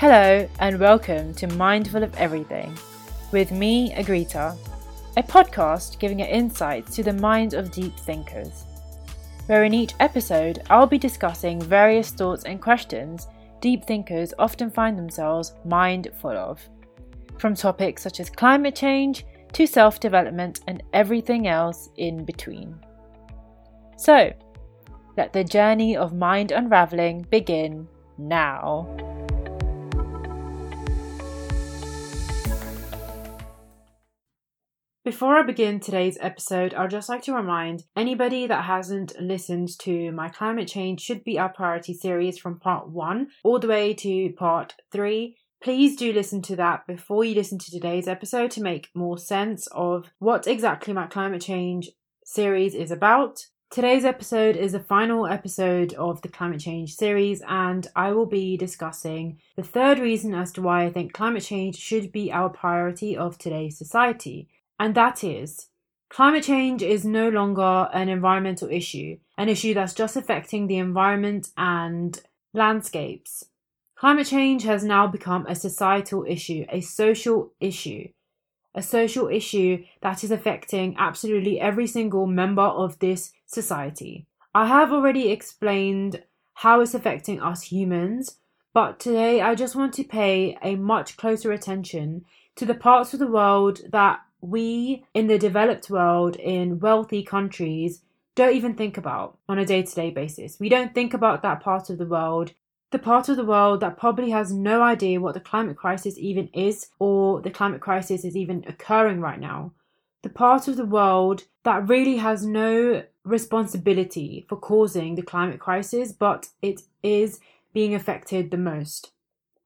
Hello, and welcome to Mindful of Everything with me, Agrita, a podcast giving insights to the mind of deep thinkers. Where in each episode, I'll be discussing various thoughts and questions deep thinkers often find themselves mindful of, from topics such as climate change to self development and everything else in between. So, let the journey of mind unraveling begin now. Before I begin today's episode, I'd just like to remind anybody that hasn't listened to my climate change should be our priority series from part one all the way to part three. Please do listen to that before you listen to today's episode to make more sense of what exactly my climate change series is about. Today's episode is the final episode of the climate change series, and I will be discussing the third reason as to why I think climate change should be our priority of today's society and that is climate change is no longer an environmental issue, an issue that's just affecting the environment and landscapes. Climate change has now become a societal issue, a social issue, a social issue that is affecting absolutely every single member of this society. I have already explained how it's affecting us humans, but today I just want to pay a much closer attention to the parts of the world that we in the developed world, in wealthy countries, don't even think about on a day to day basis. We don't think about that part of the world, the part of the world that probably has no idea what the climate crisis even is or the climate crisis is even occurring right now. The part of the world that really has no responsibility for causing the climate crisis, but it is being affected the most.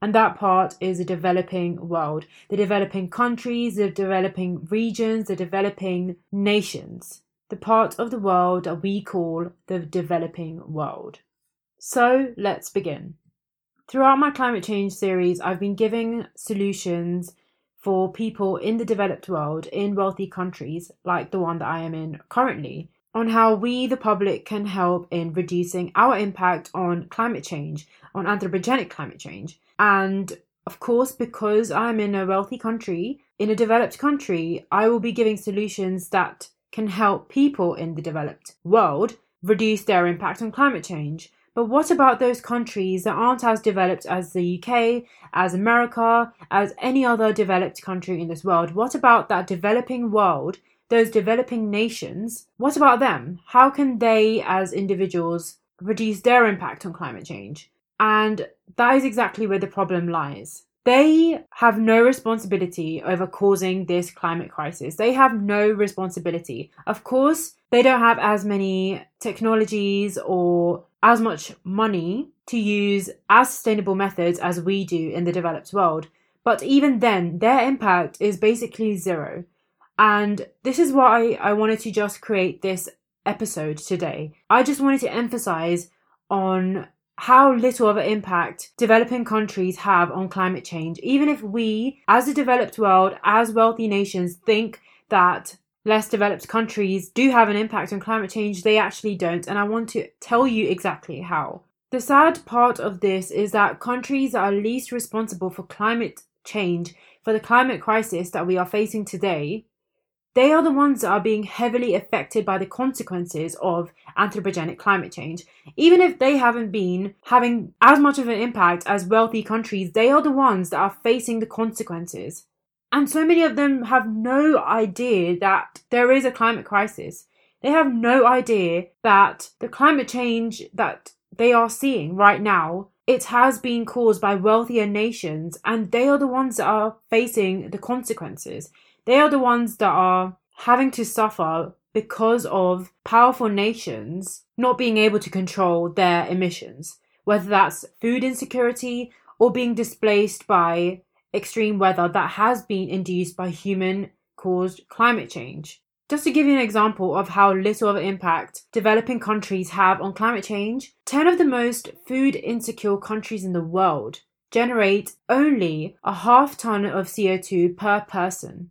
And that part is the developing world, the developing countries, the developing regions, the developing nations, the part of the world that we call the developing world. So let's begin. Throughout my climate change series, I've been giving solutions for people in the developed world in wealthy countries like the one that I am in currently on how we, the public, can help in reducing our impact on climate change, on anthropogenic climate change, and of course, because I'm in a wealthy country, in a developed country, I will be giving solutions that can help people in the developed world reduce their impact on climate change. But what about those countries that aren't as developed as the UK, as America, as any other developed country in this world? What about that developing world, those developing nations? What about them? How can they, as individuals, reduce their impact on climate change? And that is exactly where the problem lies. They have no responsibility over causing this climate crisis. They have no responsibility. Of course, they don't have as many technologies or as much money to use as sustainable methods as we do in the developed world. But even then, their impact is basically zero. And this is why I wanted to just create this episode today. I just wanted to emphasize on how little of an impact developing countries have on climate change. Even if we, as a developed world, as wealthy nations, think that less developed countries do have an impact on climate change, they actually don't. And I want to tell you exactly how. The sad part of this is that countries that are least responsible for climate change, for the climate crisis that we are facing today, they are the ones that are being heavily affected by the consequences of anthropogenic climate change. Even if they haven't been having as much of an impact as wealthy countries, they are the ones that are facing the consequences. And so many of them have no idea that there is a climate crisis. They have no idea that the climate change that they are seeing right now it has been caused by wealthier nations and they are the ones that are facing the consequences they are the ones that are having to suffer because of powerful nations not being able to control their emissions, whether that's food insecurity or being displaced by extreme weather that has been induced by human caused climate change. Just to give you an example of how little of an impact developing countries have on climate change, 10 of the most food insecure countries in the world generate only a half ton of CO2 per person.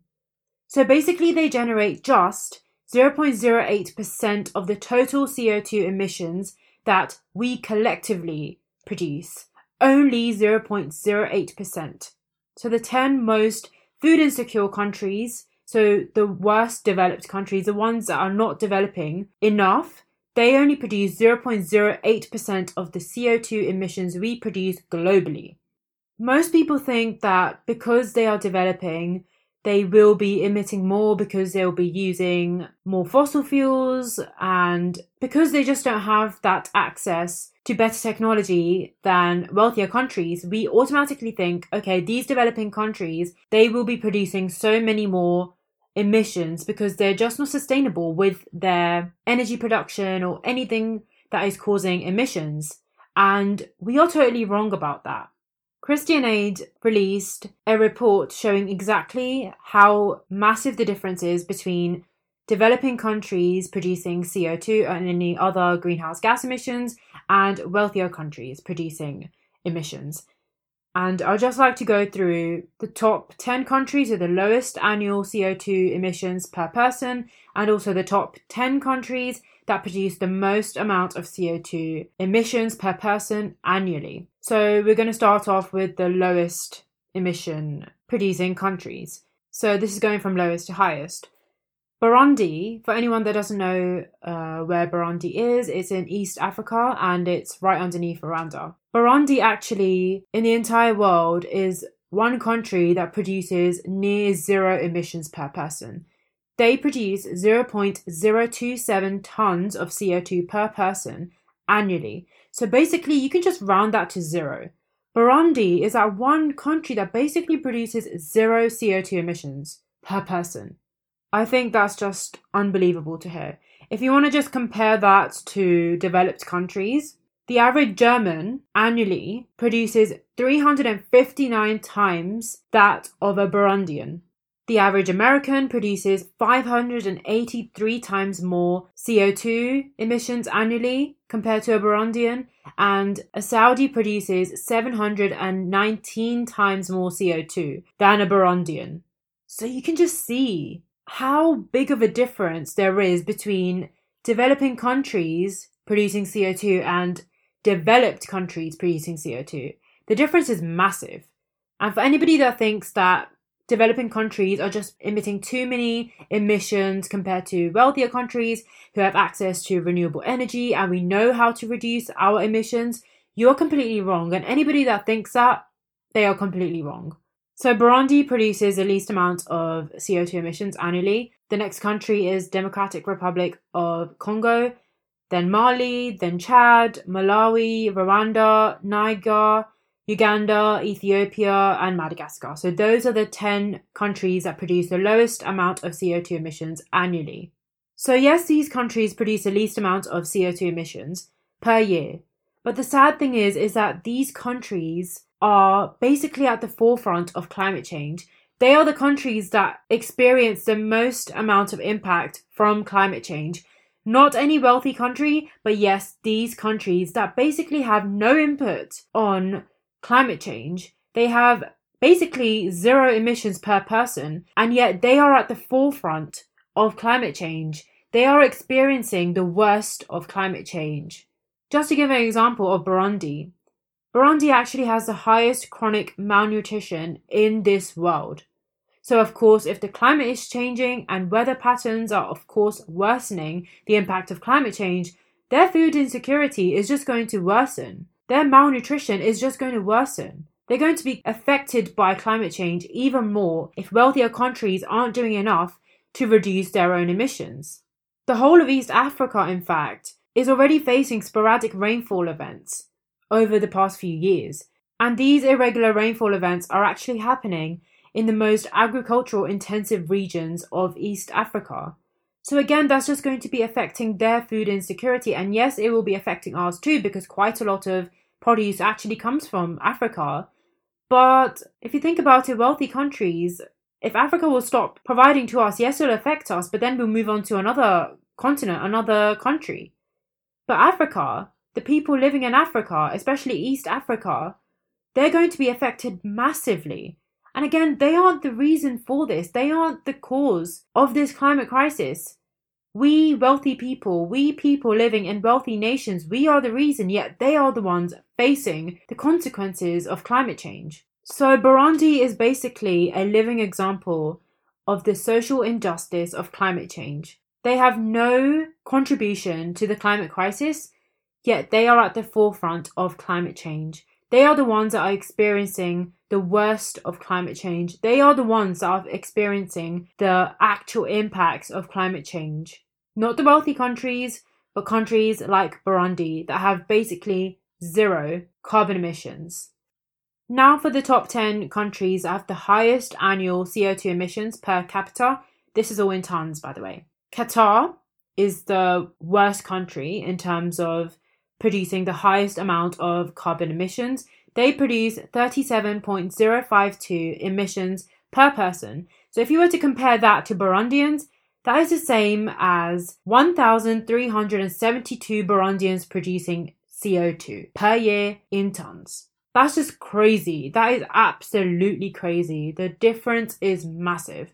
So basically, they generate just 0.08% of the total CO2 emissions that we collectively produce. only 0.08%. So the 10 most food insecure countries, so the worst developed countries, the ones that are not developing enough, they only produce 0.08% of the CO2 emissions we produce globally. Most people think that because they are developing, they will be emitting more because they'll be using more fossil fuels and because they just don't have that access to better technology than wealthier countries we automatically think okay these developing countries they will be producing so many more emissions because they're just not sustainable with their energy production or anything that is causing emissions. And we are totally wrong about that Christian Aid released a report showing exactly how massive the difference is between developing countries producing CO2 and any other greenhouse gas emissions and wealthier countries producing emissions. And I'd just like to go through the top 10 countries with the lowest annual CO2 emissions per person and also the top 10 countries that produce the most amount of CO2 emissions per person annually. So we're going to start off with the lowest emission producing countries. So this is going from lowest to highest. Burundi, for anyone that doesn't know uh, where Burundi is, it's in East Africa and it's right underneath Rwanda. Burundi actually, in the entire world, is one country that produces near zero emissions per person. They produce 0.027 tons of CO2 per person annually. So basically, you can just round that to zero. Burundi is that one country that basically produces zero CO2 emissions per person. I think that's just unbelievable to hear. If you want to just compare that to developed countries, the average German annually produces 359 times that of a Burundian. The average American produces 583 times more CO2 emissions annually compared to a Burundian, and a Saudi produces 719 times more CO2 than a Burundian. So you can just see how big of a difference there is between developing countries producing CO2 and developed countries producing CO2. The difference is massive. And for anybody that thinks that developing countries are just emitting too many emissions compared to wealthier countries who have access to renewable energy and we know how to reduce our emissions, you're completely wrong. And anybody that thinks that, they are completely wrong. So Burundi produces the least amount of CO2 emissions annually. The next country is Democratic Republic of Congo, then Mali, then Chad, Malawi, Rwanda, Niger, Uganda, Ethiopia, and Madagascar. So those are the 10 countries that produce the lowest amount of CO2 emissions annually. So yes, these countries produce the least amount of CO2 emissions per year. But the sad thing is is that these countries are basically at the forefront of climate change. They are the countries that experience the most amount of impact from climate change. Not any wealthy country, but yes, these countries that basically have no input on climate change. They have basically zero emissions per person, and yet they are at the forefront of climate change. They are experiencing the worst of climate change. Just to give an example of Burundi, Burundi actually has the highest chronic malnutrition in this world. So, of course, if the climate is changing and weather patterns are, of course, worsening the impact of climate change, their food insecurity is just going to worsen their malnutrition is just going to worsen. They're going to be affected by climate change even more if wealthier countries aren't doing enough to reduce their own emissions. The whole of East Africa, in fact, is already facing sporadic rainfall events over the past few years, and these irregular rainfall events are actually happening in the most agricultural intensive regions of East Africa. So again, that's just going to be affecting their food insecurity. And yes, it will be affecting ours too, because quite a lot of produce actually comes from Africa. But if you think about it, wealthy countries, if Africa will stop providing to us, yes, it'll affect us, but then we'll move on to another continent, another country. But Africa, the people living in Africa, especially East Africa, they're going to be affected massively. And again, they aren't the reason for this. They aren't the cause of this climate crisis. We wealthy people, we people living in wealthy nations, we are the reason, yet they are the ones facing the consequences of climate change. So, Burundi is basically a living example of the social injustice of climate change. They have no contribution to the climate crisis, yet they are at the forefront of climate change. They are the ones that are experiencing the worst of climate change. They are the ones that are experiencing the actual impacts of climate change. Not the wealthy countries, but countries like Burundi that have basically zero carbon emissions. Now, for the top 10 countries that have the highest annual CO2 emissions per capita. This is all in tons, by the way. Qatar is the worst country in terms of producing the highest amount of carbon emissions. They produce 37.052 emissions per person. So, if you were to compare that to Burundians, that is the same as 1,372 Burundians producing CO2 per year in tons. That's just crazy. That is absolutely crazy. The difference is massive.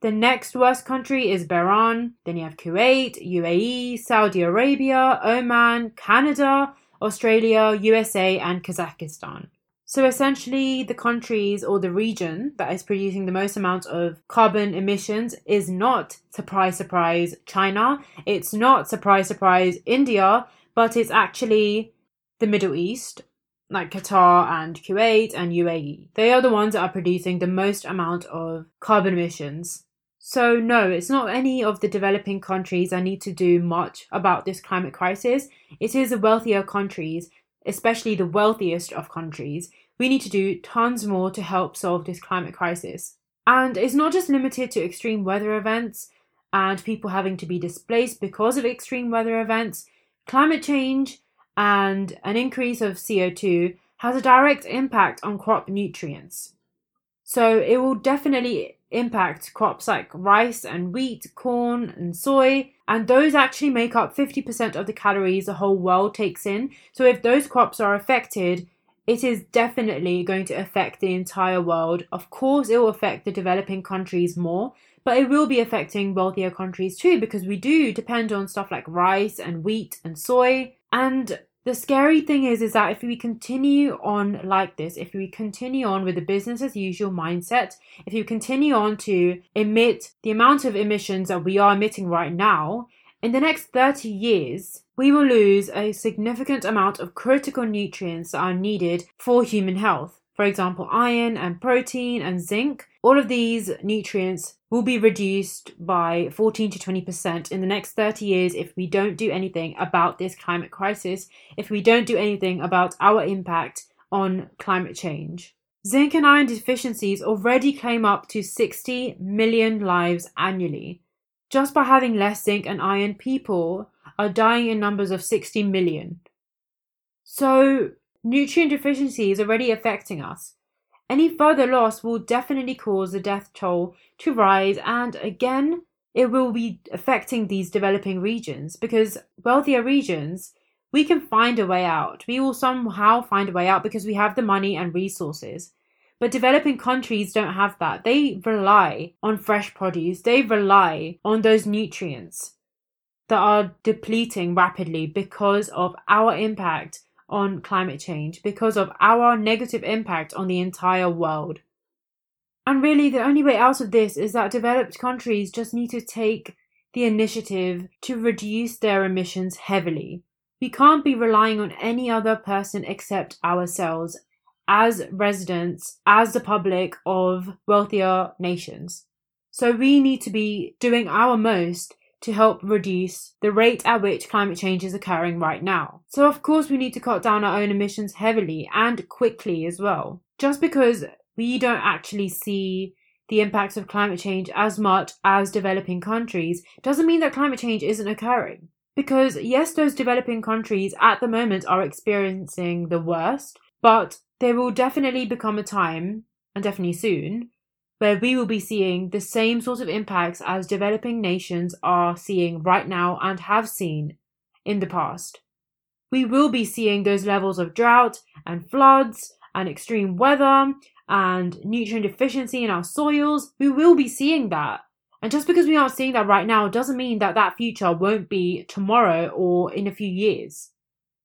The next worst country is Bahrain. Then you have Kuwait, UAE, Saudi Arabia, Oman, Canada, Australia, USA, and Kazakhstan. So essentially, the countries or the region that is producing the most amount of carbon emissions is not, surprise, surprise, China. It's not, surprise, surprise, India, but it's actually the Middle East, like Qatar and Kuwait and UAE. They are the ones that are producing the most amount of carbon emissions. So, no, it's not any of the developing countries that need to do much about this climate crisis. It is the wealthier countries, especially the wealthiest of countries. We need to do tons more to help solve this climate crisis. And it's not just limited to extreme weather events and people having to be displaced because of extreme weather events. Climate change and an increase of CO2 has a direct impact on crop nutrients. So it will definitely impact crops like rice and wheat, corn and soy, and those actually make up 50% of the calories the whole world takes in. So if those crops are affected, it is definitely going to affect the entire world. Of course, it will affect the developing countries more, but it will be affecting wealthier countries too because we do depend on stuff like rice and wheat and soy. And the scary thing is is that if we continue on like this if we continue on with the business as usual mindset if you continue on to emit the amount of emissions that we are emitting right now in the next 30 years we will lose a significant amount of critical nutrients that are needed for human health for example iron and protein and zinc all of these nutrients will be reduced by 14 to 20% in the next 30 years if we don't do anything about this climate crisis, if we don't do anything about our impact on climate change. Zinc and iron deficiencies already claim up to 60 million lives annually. Just by having less zinc and iron, people are dying in numbers of 60 million. So, nutrient deficiency is already affecting us. Any further loss will definitely cause the death toll to rise, and again, it will be affecting these developing regions because wealthier regions, we can find a way out. We will somehow find a way out because we have the money and resources. But developing countries don't have that. They rely on fresh produce, they rely on those nutrients that are depleting rapidly because of our impact on climate change because of our negative impact on the entire world. And really, the only way out of this is that developed countries just need to take the initiative to reduce their emissions heavily. We can't be relying on any other person except ourselves as residents, as the public of wealthier nations. So we need to be doing our most to help reduce the rate at which climate change is occurring right now. So, of course, we need to cut down our own emissions heavily and quickly as well. Just because we don't actually see the impacts of climate change as much as developing countries doesn't mean that climate change isn't occurring. Because, yes, those developing countries at the moment are experiencing the worst, but there will definitely become a time, and definitely soon, where we will be seeing the same sort of impacts as developing nations are seeing right now and have seen in the past. We will be seeing those levels of drought and floods and extreme weather and nutrient deficiency in our soils. We will be seeing that. And just because we aren't seeing that right now doesn't mean that that future won't be tomorrow or in a few years.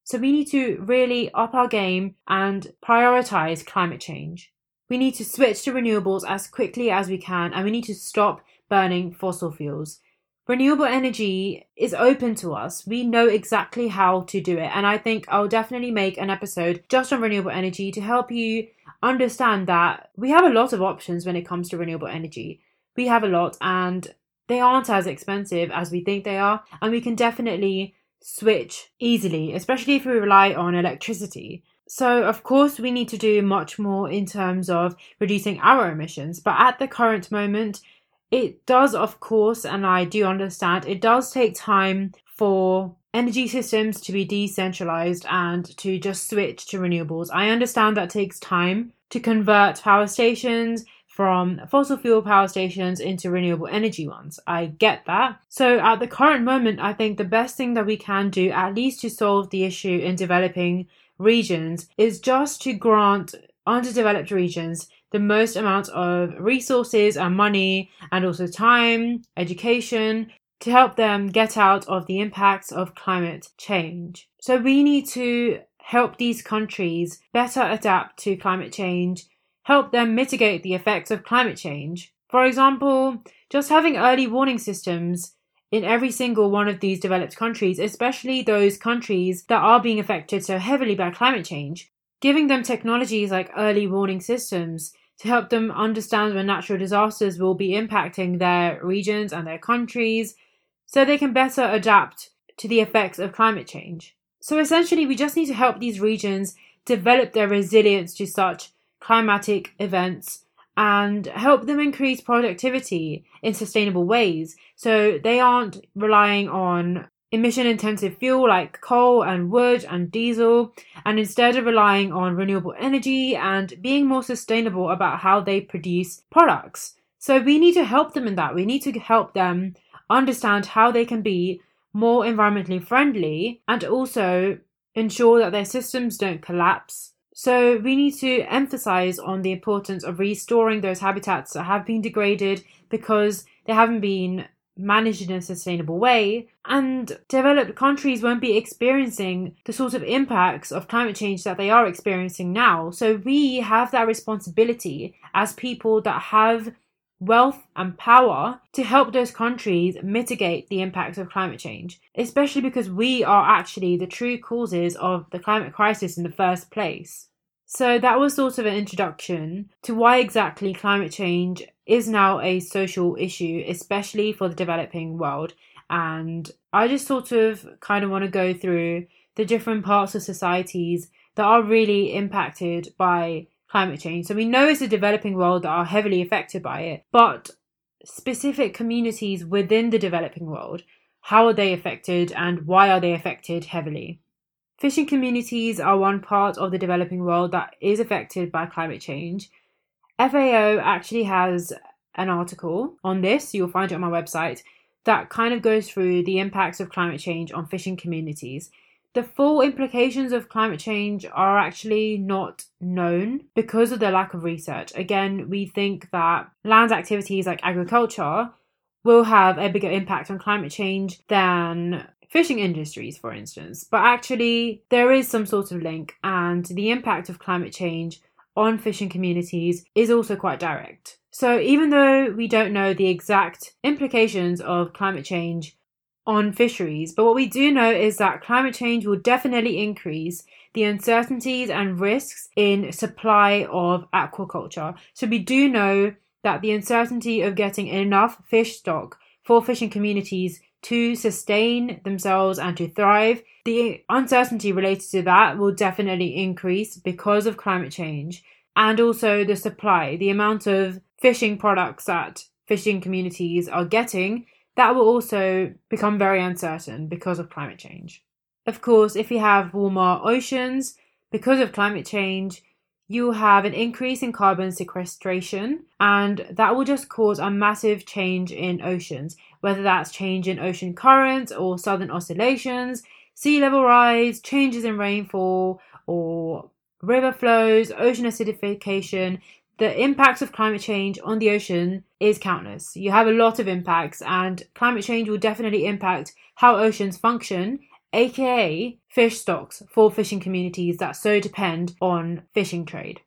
So we need to really up our game and prioritize climate change. We need to switch to renewables as quickly as we can and we need to stop burning fossil fuels. Renewable energy is open to us. We know exactly how to do it. And I think I'll definitely make an episode just on renewable energy to help you understand that we have a lot of options when it comes to renewable energy. We have a lot and they aren't as expensive as we think they are. And we can definitely switch easily, especially if we rely on electricity. So, of course, we need to do much more in terms of reducing our emissions. But at the current moment, it does, of course, and I do understand, it does take time for energy systems to be decentralized and to just switch to renewables. I understand that takes time to convert power stations from fossil fuel power stations into renewable energy ones. I get that. So, at the current moment, I think the best thing that we can do, at least to solve the issue in developing regions, is just to grant underdeveloped regions the most amount of resources and money and also time, education to help them get out of the impacts of climate change. So we need to help these countries better adapt to climate change, help them mitigate the effects of climate change. For example, just having early warning systems in every single one of these developed countries, especially those countries that are being affected so heavily by climate change, giving them technologies like early warning systems to help them understand when natural disasters will be impacting their regions and their countries so they can better adapt to the effects of climate change. So essentially, we just need to help these regions develop their resilience to such climatic events and help them increase productivity in sustainable ways so they aren't relying on emission intensive fuel like coal and wood and diesel, and instead of relying on renewable energy and being more sustainable about how they produce products. So we need to help them in that. We need to help them understand how they can be more environmentally friendly and also ensure that their systems don't collapse. So we need to emphasize on the importance of restoring those habitats that have been degraded because they haven't been managed in a sustainable way, and developed countries won't be experiencing the sort of impacts of climate change that they are experiencing now. So we have that responsibility as people that have wealth and power to help those countries mitigate the impacts of climate change, especially because we are actually the true causes of the climate crisis in the first place. So that was sort of an introduction to why exactly climate change is now a social issue, especially for the developing world. And I just sort of kind of want to go through the different parts of societies that are really impacted by climate change. So we know it's a developing world that are heavily affected by it, but specific communities within the developing world, how are they affected and why are they affected heavily? Fishing communities are one part of the developing world that is affected by climate change. FAO actually has an article on this, you'll find it on my website, that kind of goes through the impacts of climate change on fishing communities. The full implications of climate change are actually not known because of the lack of research. Again, we think that land activities like agriculture will have a bigger impact on climate change than fishing industries, for instance. But actually, there is some sort of link, and the impact of climate change on fishing communities is also quite direct. So, even though we don't know the exact implications of climate change on fisheries, but what we do know is that climate change will definitely increase the uncertainties and risks in supply of aquaculture. So, we do know that the uncertainty of getting enough fish stock for fishing communities to sustain themselves and to thrive. The uncertainty related to that will definitely increase because of climate change and also the supply, the amount of fishing products that fishing communities are getting, that will also become very uncertain because of climate change. Of course, if you have warmer oceans because of climate change, you will have an increase in carbon sequestration, and that will just cause a massive change in oceans, whether that's change in ocean currents or southern oscillations, sea level rise, changes in rainfall, or river flows, ocean acidification. The impacts of climate change on the ocean is countless. You have a lot of impacts, and climate change will definitely impact how oceans function aka fish stocks for fishing communities that so depend on fishing trade.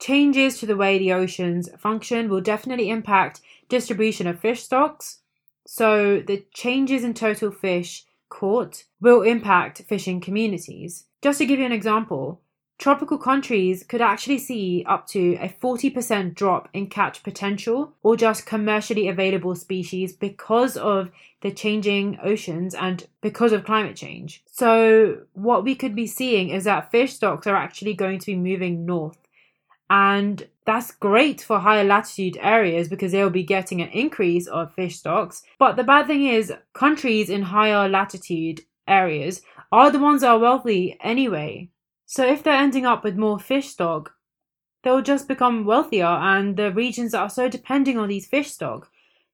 Changes to the way the oceans function will definitely impact distribution of fish stocks. So the changes in total fish caught will impact fishing communities. Just to give you an example, tropical countries could actually see up to a 40% drop in catch potential or just commercially available species because of the changing oceans and because of climate change. So, what we could be seeing is that fish stocks are actually going to be moving north. And that's great for higher latitude areas because they'll be getting an increase of fish stocks. But the bad thing is, countries in higher latitude areas are the ones that are wealthy anyway. So if they're ending up with more fish stock, they'll just become wealthier, and the regions that are so depending on these fish stock,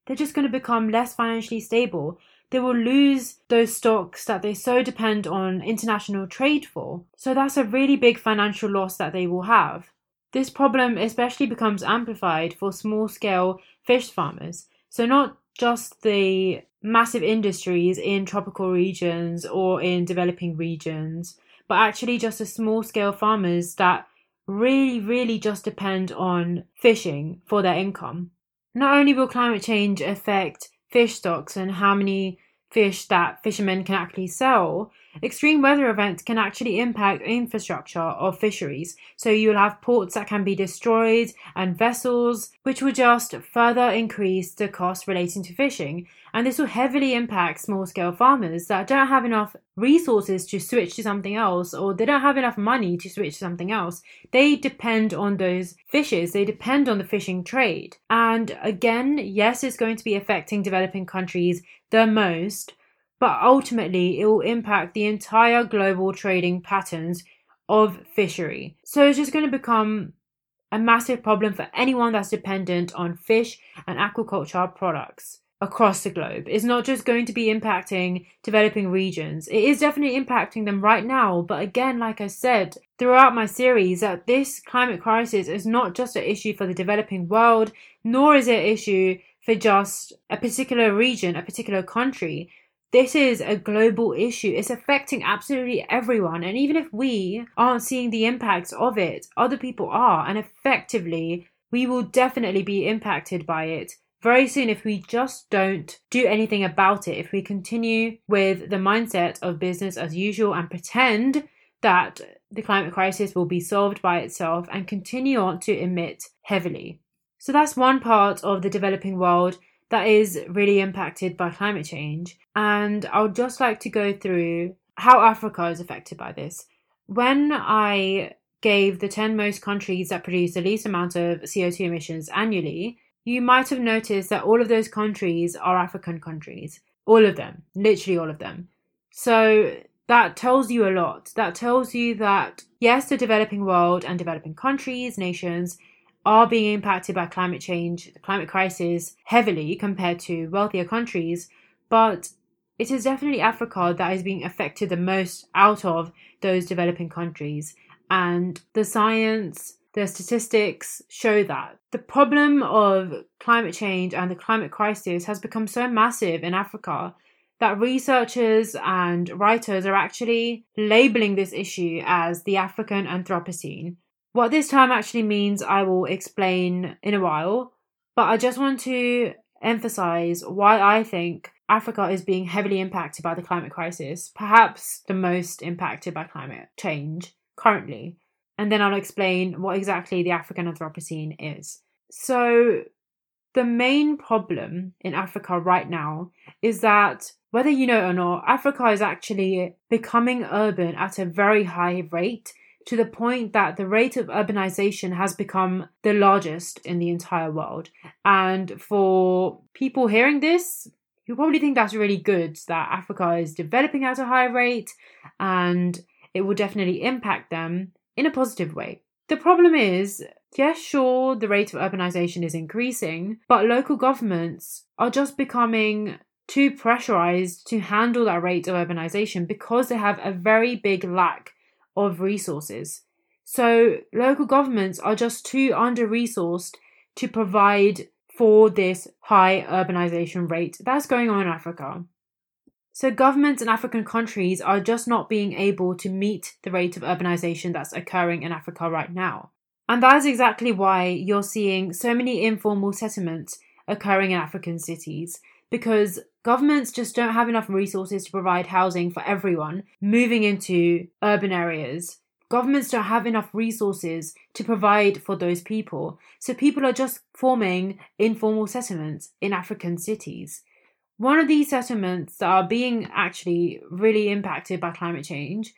they're just going to become less financially stable. They will lose those stocks that they so depend on international trade for. So that's a really big financial loss that they will have. This problem especially becomes amplified for small scale fish farmers. So, not just the massive industries in tropical regions or in developing regions, but actually just the small scale farmers that really, really just depend on fishing for their income. Not only will climate change affect fish stocks and how many fish that fishermen can actually sell, extreme weather events can actually impact infrastructure of fisheries. So you'll have ports that can be destroyed and vessels, which will just further increase the cost relating to fishing. And this will heavily impact small scale farmers that don't have enough resources to switch to something else or they don't have enough money to switch to something else. They depend on those fishes, they depend on the fishing trade. And again, yes, it's going to be affecting developing countries the most, but ultimately it will impact the entire global trading patterns of fishery. So it's just going to become a massive problem for anyone that's dependent on fish and aquaculture products across the globe. It's not just going to be impacting developing regions. It is definitely impacting them right now, but again, like I said throughout my series, that this climate crisis is not just an issue for the developing world, nor is it an issue for just a particular region, a particular country. This is a global issue. It's affecting absolutely everyone. And even if we aren't seeing the impacts of it, other people are. And effectively, we will definitely be impacted by it very soon if we just don't do anything about it, if we continue with the mindset of business as usual and pretend that the climate crisis will be solved by itself and continue on to emit heavily. So that's one part of the developing world that is really impacted by climate change. And I would just like to go through how Africa is affected by this. When I gave the 10 most countries that produce the least amount of CO2 emissions annually, you might have noticed that all of those countries are African countries. All of them, literally all of them. So that tells you a lot. That tells you that, yes, the developing world and developing countries, nations, are being impacted by climate change, the climate crisis, heavily compared to wealthier countries, but it is definitely Africa that is being affected the most out of those developing countries. And the science, the statistics show that. The problem of climate change and the climate crisis has become so massive in Africa that researchers and writers are actually labeling this issue as the African Anthropocene. What this term actually means, I will explain in a while, but I just want to emphasize why I think Africa is being heavily impacted by the climate crisis, perhaps the most impacted by climate change currently and then I'll explain what exactly the African Anthropocene is. So, the main problem in Africa right now is that whether you know it or not, Africa is actually becoming urban at a very high rate to the point that the rate of urbanization has become the largest in the entire world. And for people hearing this, you probably think that's really good that Africa is developing at a high rate and it will definitely impact them in a positive way. The problem is, yes, sure, the rate of urbanization is increasing, but local governments are just becoming too pressurized to handle that rate of urbanization because they have a very big lack of resources. So, local governments are just too under resourced to provide for this high urbanization rate that's going on in Africa. So, governments in African countries are just not being able to meet the rate of urbanization that's occurring in Africa right now. And that is exactly why you're seeing so many informal settlements occurring in African cities, because governments just don't have enough resources to provide housing for everyone moving into urban areas. Governments don't have enough resources to provide for those people. So people are just forming informal settlements in African cities. One of these settlements that are being actually really impacted by climate change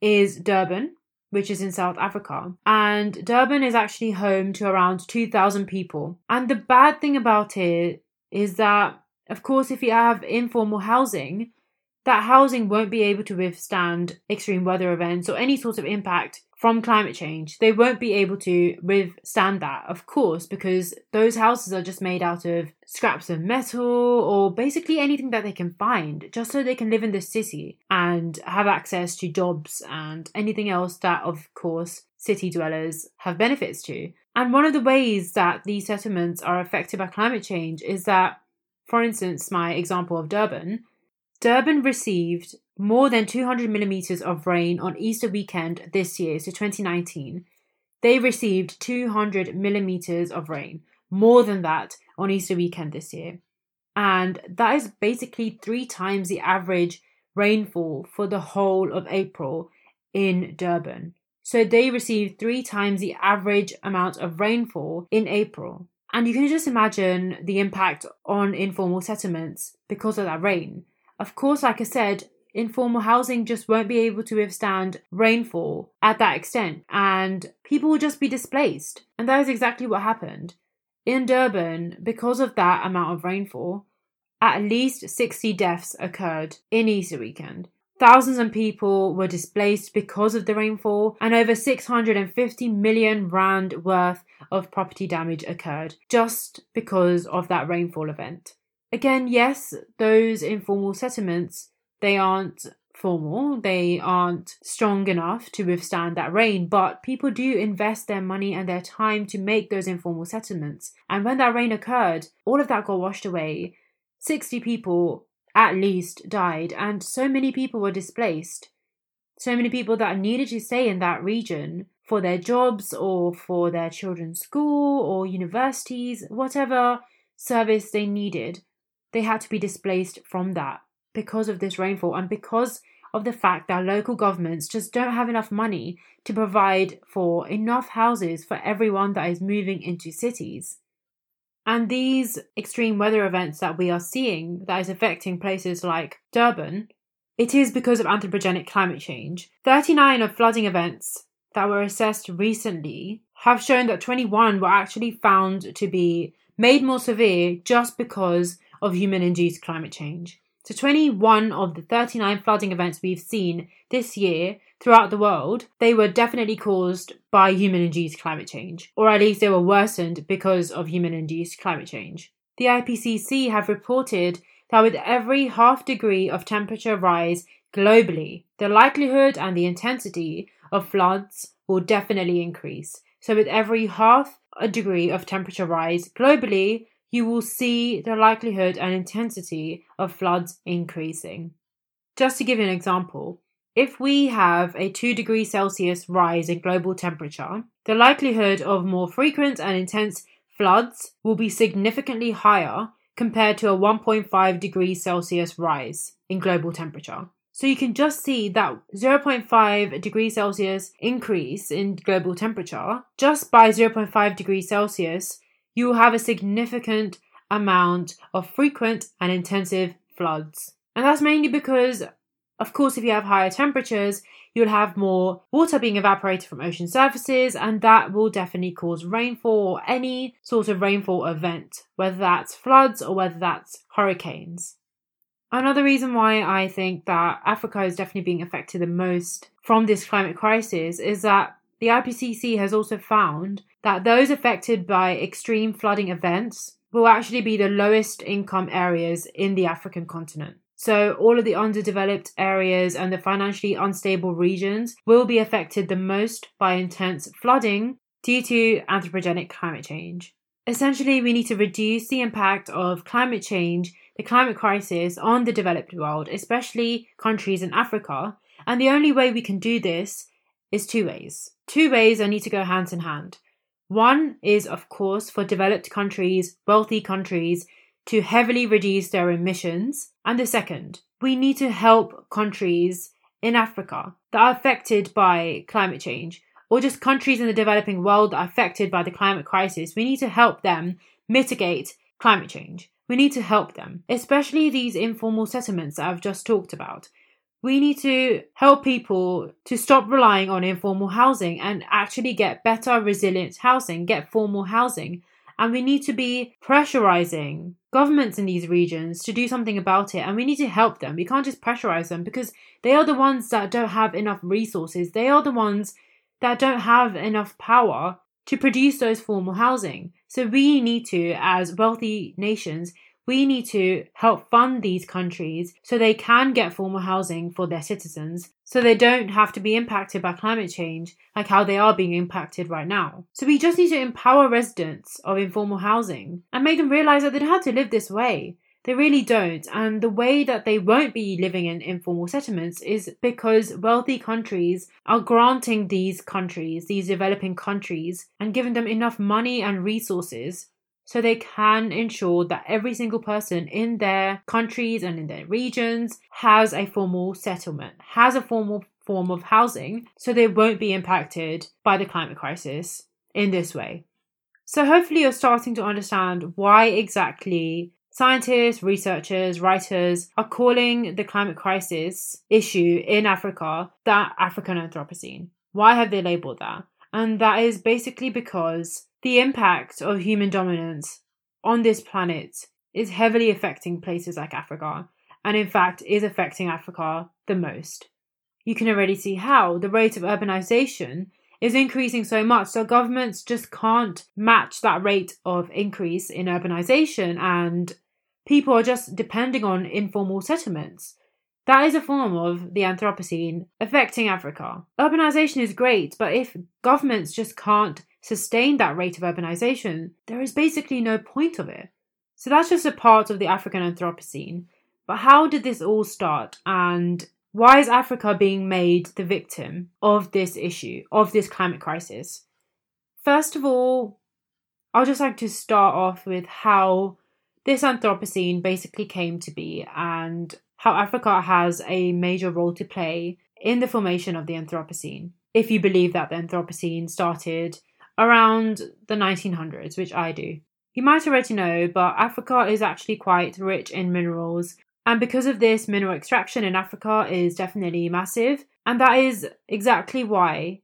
is Durban, which is in South Africa. And Durban is actually home to around 2,000 people. And the bad thing about it is that, of course, if you have informal housing, that housing won't be able to withstand extreme weather events or any sort of impact from climate change. They won't be able to withstand that, of course, because those houses are just made out of scraps of metal or basically anything that they can find, just so they can live in the city and have access to jobs and anything else that, of course, city dwellers have benefits to. And one of the ways that these settlements are affected by climate change is that, for instance, my example of Durban, Durban received more than 200 millimeters of rain on Easter weekend this year, so 2019. They received 200 millimeters of rain, more than that on Easter weekend this year. And that is basically three times the average rainfall for the whole of April in Durban. So they received three times the average amount of rainfall in April. And you can just imagine the impact on informal settlements because of that rain. Of course, like I said, informal housing just won't be able to withstand rainfall at that extent, and people will just be displaced. And that is exactly what happened. In Durban, because of that amount of rainfall, at least 60 deaths occurred in Easter weekend. Thousands of people were displaced because of the rainfall, and over 650 million rand worth of property damage occurred just because of that rainfall event. Again, yes, those informal settlements, they aren't formal, they aren't strong enough to withstand that rain, but people do invest their money and their time to make those informal settlements. And when that rain occurred, all of that got washed away. 60 people at least died, and so many people were displaced. So many people that needed to stay in that region for their jobs or for their children's school or universities, whatever service they needed they had to be displaced from that because of this rainfall and because of the fact that local governments just don't have enough money to provide for enough houses for everyone that is moving into cities. And these extreme weather events that we are seeing that is affecting places like Durban, it is because of anthropogenic climate change. 39 of flooding events that were assessed recently have shown that 21 were actually found to be made more severe just because of human induced climate change. So, 21 of the 39 flooding events we've seen this year throughout the world, they were definitely caused by human induced climate change, or at least they were worsened because of human induced climate change. The IPCC have reported that with every half degree of temperature rise globally, the likelihood and the intensity of floods will definitely increase. So, with every half a degree of temperature rise globally, you will see the likelihood and intensity of floods increasing. Just to give you an example, if we have a 2 degrees Celsius rise in global temperature, the likelihood of more frequent and intense floods will be significantly higher compared to a 1.5 degrees Celsius rise in global temperature. So you can just see that 0.5 degrees Celsius increase in global temperature just by 0.5 degrees Celsius you will have a significant amount of frequent and intensive floods. And that's mainly because, of course, if you have higher temperatures, you'll have more water being evaporated from ocean surfaces, and that will definitely cause rainfall or any sort of rainfall event, whether that's floods or whether that's hurricanes. Another reason why I think that Africa is definitely being affected the most from this climate crisis is that the IPCC has also found that those affected by extreme flooding events will actually be the lowest income areas in the African continent. So, all of the underdeveloped areas and the financially unstable regions will be affected the most by intense flooding due to anthropogenic climate change. Essentially, we need to reduce the impact of climate change, the climate crisis on the developed world, especially countries in Africa. And the only way we can do this is two ways. Two ways that need to go hand in hand. One is, of course, for developed countries, wealthy countries, to heavily reduce their emissions. And the second, we need to help countries in Africa that are affected by climate change or just countries in the developing world that are affected by the climate crisis. We need to help them mitigate climate change. We need to help them, especially these informal settlements that I've just talked about. We need to help people to stop relying on informal housing and actually get better, resilient housing, get formal housing. And we need to be pressurizing governments in these regions to do something about it. And we need to help them. We can't just pressurize them because they are the ones that don't have enough resources. They are the ones that don't have enough power to produce those formal housing. So we need to, as wealthy nations, we need to help fund these countries so they can get formal housing for their citizens, so they don't have to be impacted by climate change like how they are being impacted right now. So we just need to empower residents of informal housing and make them realize that they don't have to live this way. They really don't. And the way that they won't be living in informal settlements is because wealthy countries are granting these countries, these developing countries, and giving them enough money and resources so they can ensure that every single person in their countries and in their regions has a formal settlement, has a formal form of housing, so they won't be impacted by the climate crisis in this way. So, hopefully, you're starting to understand why exactly scientists, researchers, writers are calling the climate crisis issue in Africa the African Anthropocene. Why have they labeled that? And that is basically because the impact of human dominance on this planet is heavily affecting places like Africa, and in fact is affecting Africa the most. You can already see how the rate of urbanization is increasing so much, so governments just can't match that rate of increase in urbanization, and people are just depending on informal settlements. That is a form of the Anthropocene affecting Africa. Urbanization is great, but if governments just can't sustain that rate of urbanization, there is basically no point of it. So that's just a part of the African Anthropocene. But how did this all start and why is Africa being made the victim of this issue, of this climate crisis? First of all, I'd just like to start off with how this Anthropocene basically came to be and how Africa has a major role to play in the formation of the Anthropocene. If you believe that the Anthropocene started around the 1900s, which I do. You might already know, but Africa is actually quite rich in minerals, and because of this, mineral extraction in Africa is definitely massive, and that is exactly why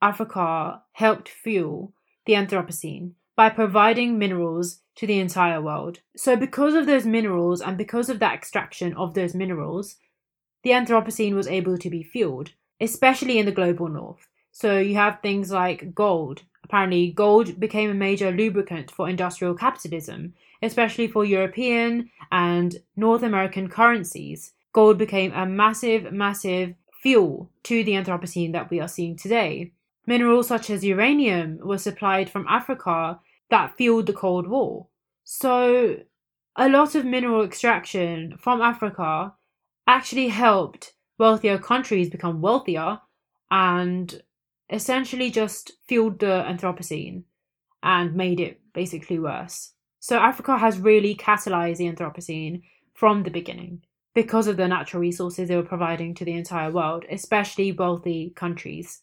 Africa helped fuel the Anthropocene by providing minerals to the entire world. So, because of those minerals and because of that extraction of those minerals, the Anthropocene was able to be fueled, especially in the global north. So, you have things like gold, Apparently, gold became a major lubricant for industrial capitalism, especially for European and North American currencies. Gold became a massive, massive fuel to the Anthropocene that we are seeing today. Minerals such as uranium were supplied from Africa that fueled the Cold War. So, a lot of mineral extraction from Africa actually helped wealthier countries become wealthier and essentially just fueled the Anthropocene and made it basically worse. So Africa has really catalyzed the Anthropocene from the beginning because of the natural resources they were providing to the entire world, especially wealthy countries.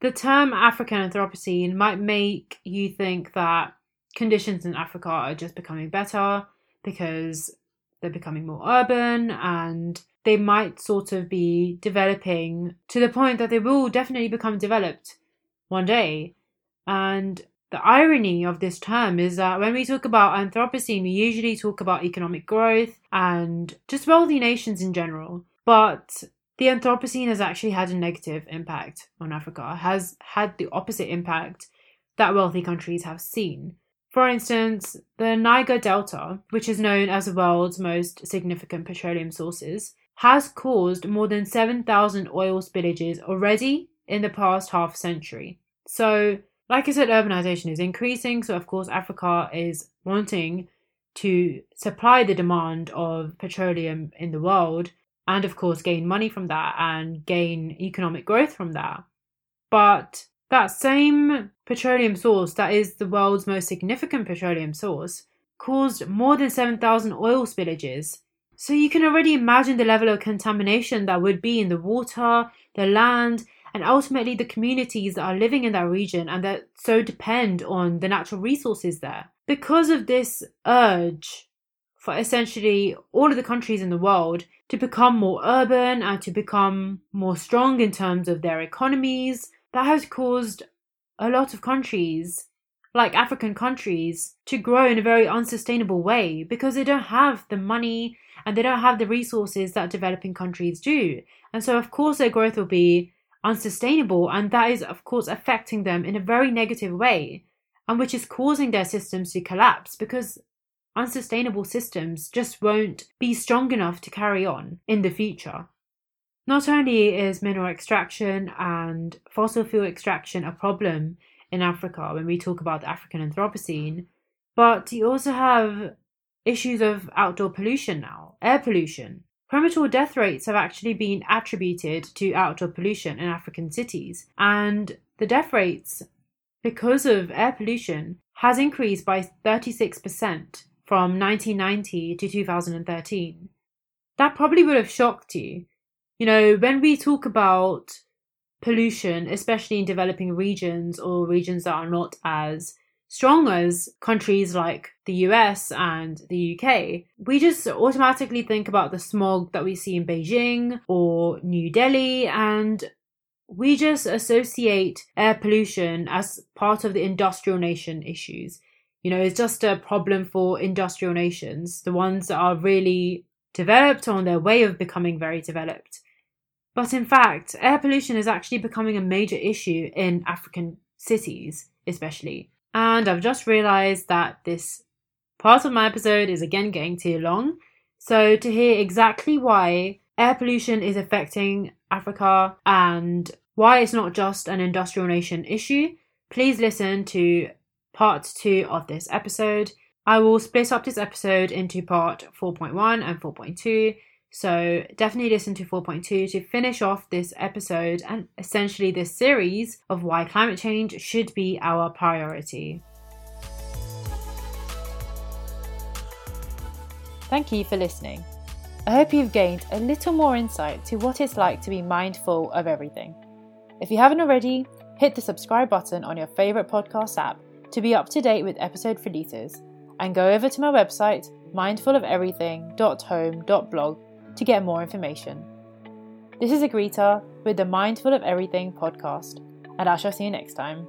The term African Anthropocene might make you think that conditions in Africa are just becoming better because they're becoming more urban and they might sort of be developing to the point that they will definitely become developed one day. And the irony of this term is that when we talk about Anthropocene, we usually talk about economic growth and just wealthy nations in general. But the Anthropocene has actually had a negative impact on Africa, has had the opposite impact that wealthy countries have seen. For instance, the Niger Delta, which is known as the world's most significant petroleum sources, has caused more than 7,000 oil spillages already in the past half century. So, like I said, urbanization is increasing. So, of course, Africa is wanting to supply the demand of petroleum in the world and, of course, gain money from that and gain economic growth from that. But that same petroleum source, that is the world's most significant petroleum source, caused more than 7,000 oil spillages. So you can already imagine the level of contamination that would be in the water, the land, and ultimately the communities that are living in that region and that so depend on the natural resources there. Because of this urge for essentially all of the countries in the world to become more urban and to become more strong in terms of their economies, that has caused a lot of countries, like African countries, to grow in a very unsustainable way because they don't have the money and they don't have the resources that developing countries do. And so, of course, their growth will be unsustainable, and that is, of course, affecting them in a very negative way, and which is causing their systems to collapse because unsustainable systems just won't be strong enough to carry on in the future. Not only is mineral extraction and fossil fuel extraction a problem in Africa when we talk about the African Anthropocene, but you also have issues of outdoor pollution now, air pollution. Premature death rates have actually been attributed to outdoor pollution in African cities, and the death rates because of air pollution has increased by 36% from 1990 to 2013. That probably would have shocked you. You know, when we talk about pollution, especially in developing regions or regions that are not as strong as countries like the US and the UK, we just automatically think about the smog that we see in Beijing or New Delhi and we just associate air pollution as part of the industrial nation issues. You know, it's just a problem for industrial nations, the ones that are really developed on their way of becoming very developed. But in fact, air pollution is actually becoming a major issue in African cities, especially. And I've just realized that this part of my episode is again getting too long. So, to hear exactly why air pollution is affecting Africa and why it's not just an industrial nation issue, please listen to part two of this episode. I will split up this episode into part 4.1 and 4.2 so definitely listen to 4.2 to finish off this episode and essentially this series of why climate change should be our priority. Thank you for listening. I hope you've gained a little more insight to what it's like to be mindful of everything. If you haven't already, hit the subscribe button on your favourite podcast app to be up to date with episode releases, and go over to my website mindfulofeverything.home.blog to get more information. This is Agrita with the Mindful of Everything podcast, and I shall see you next time.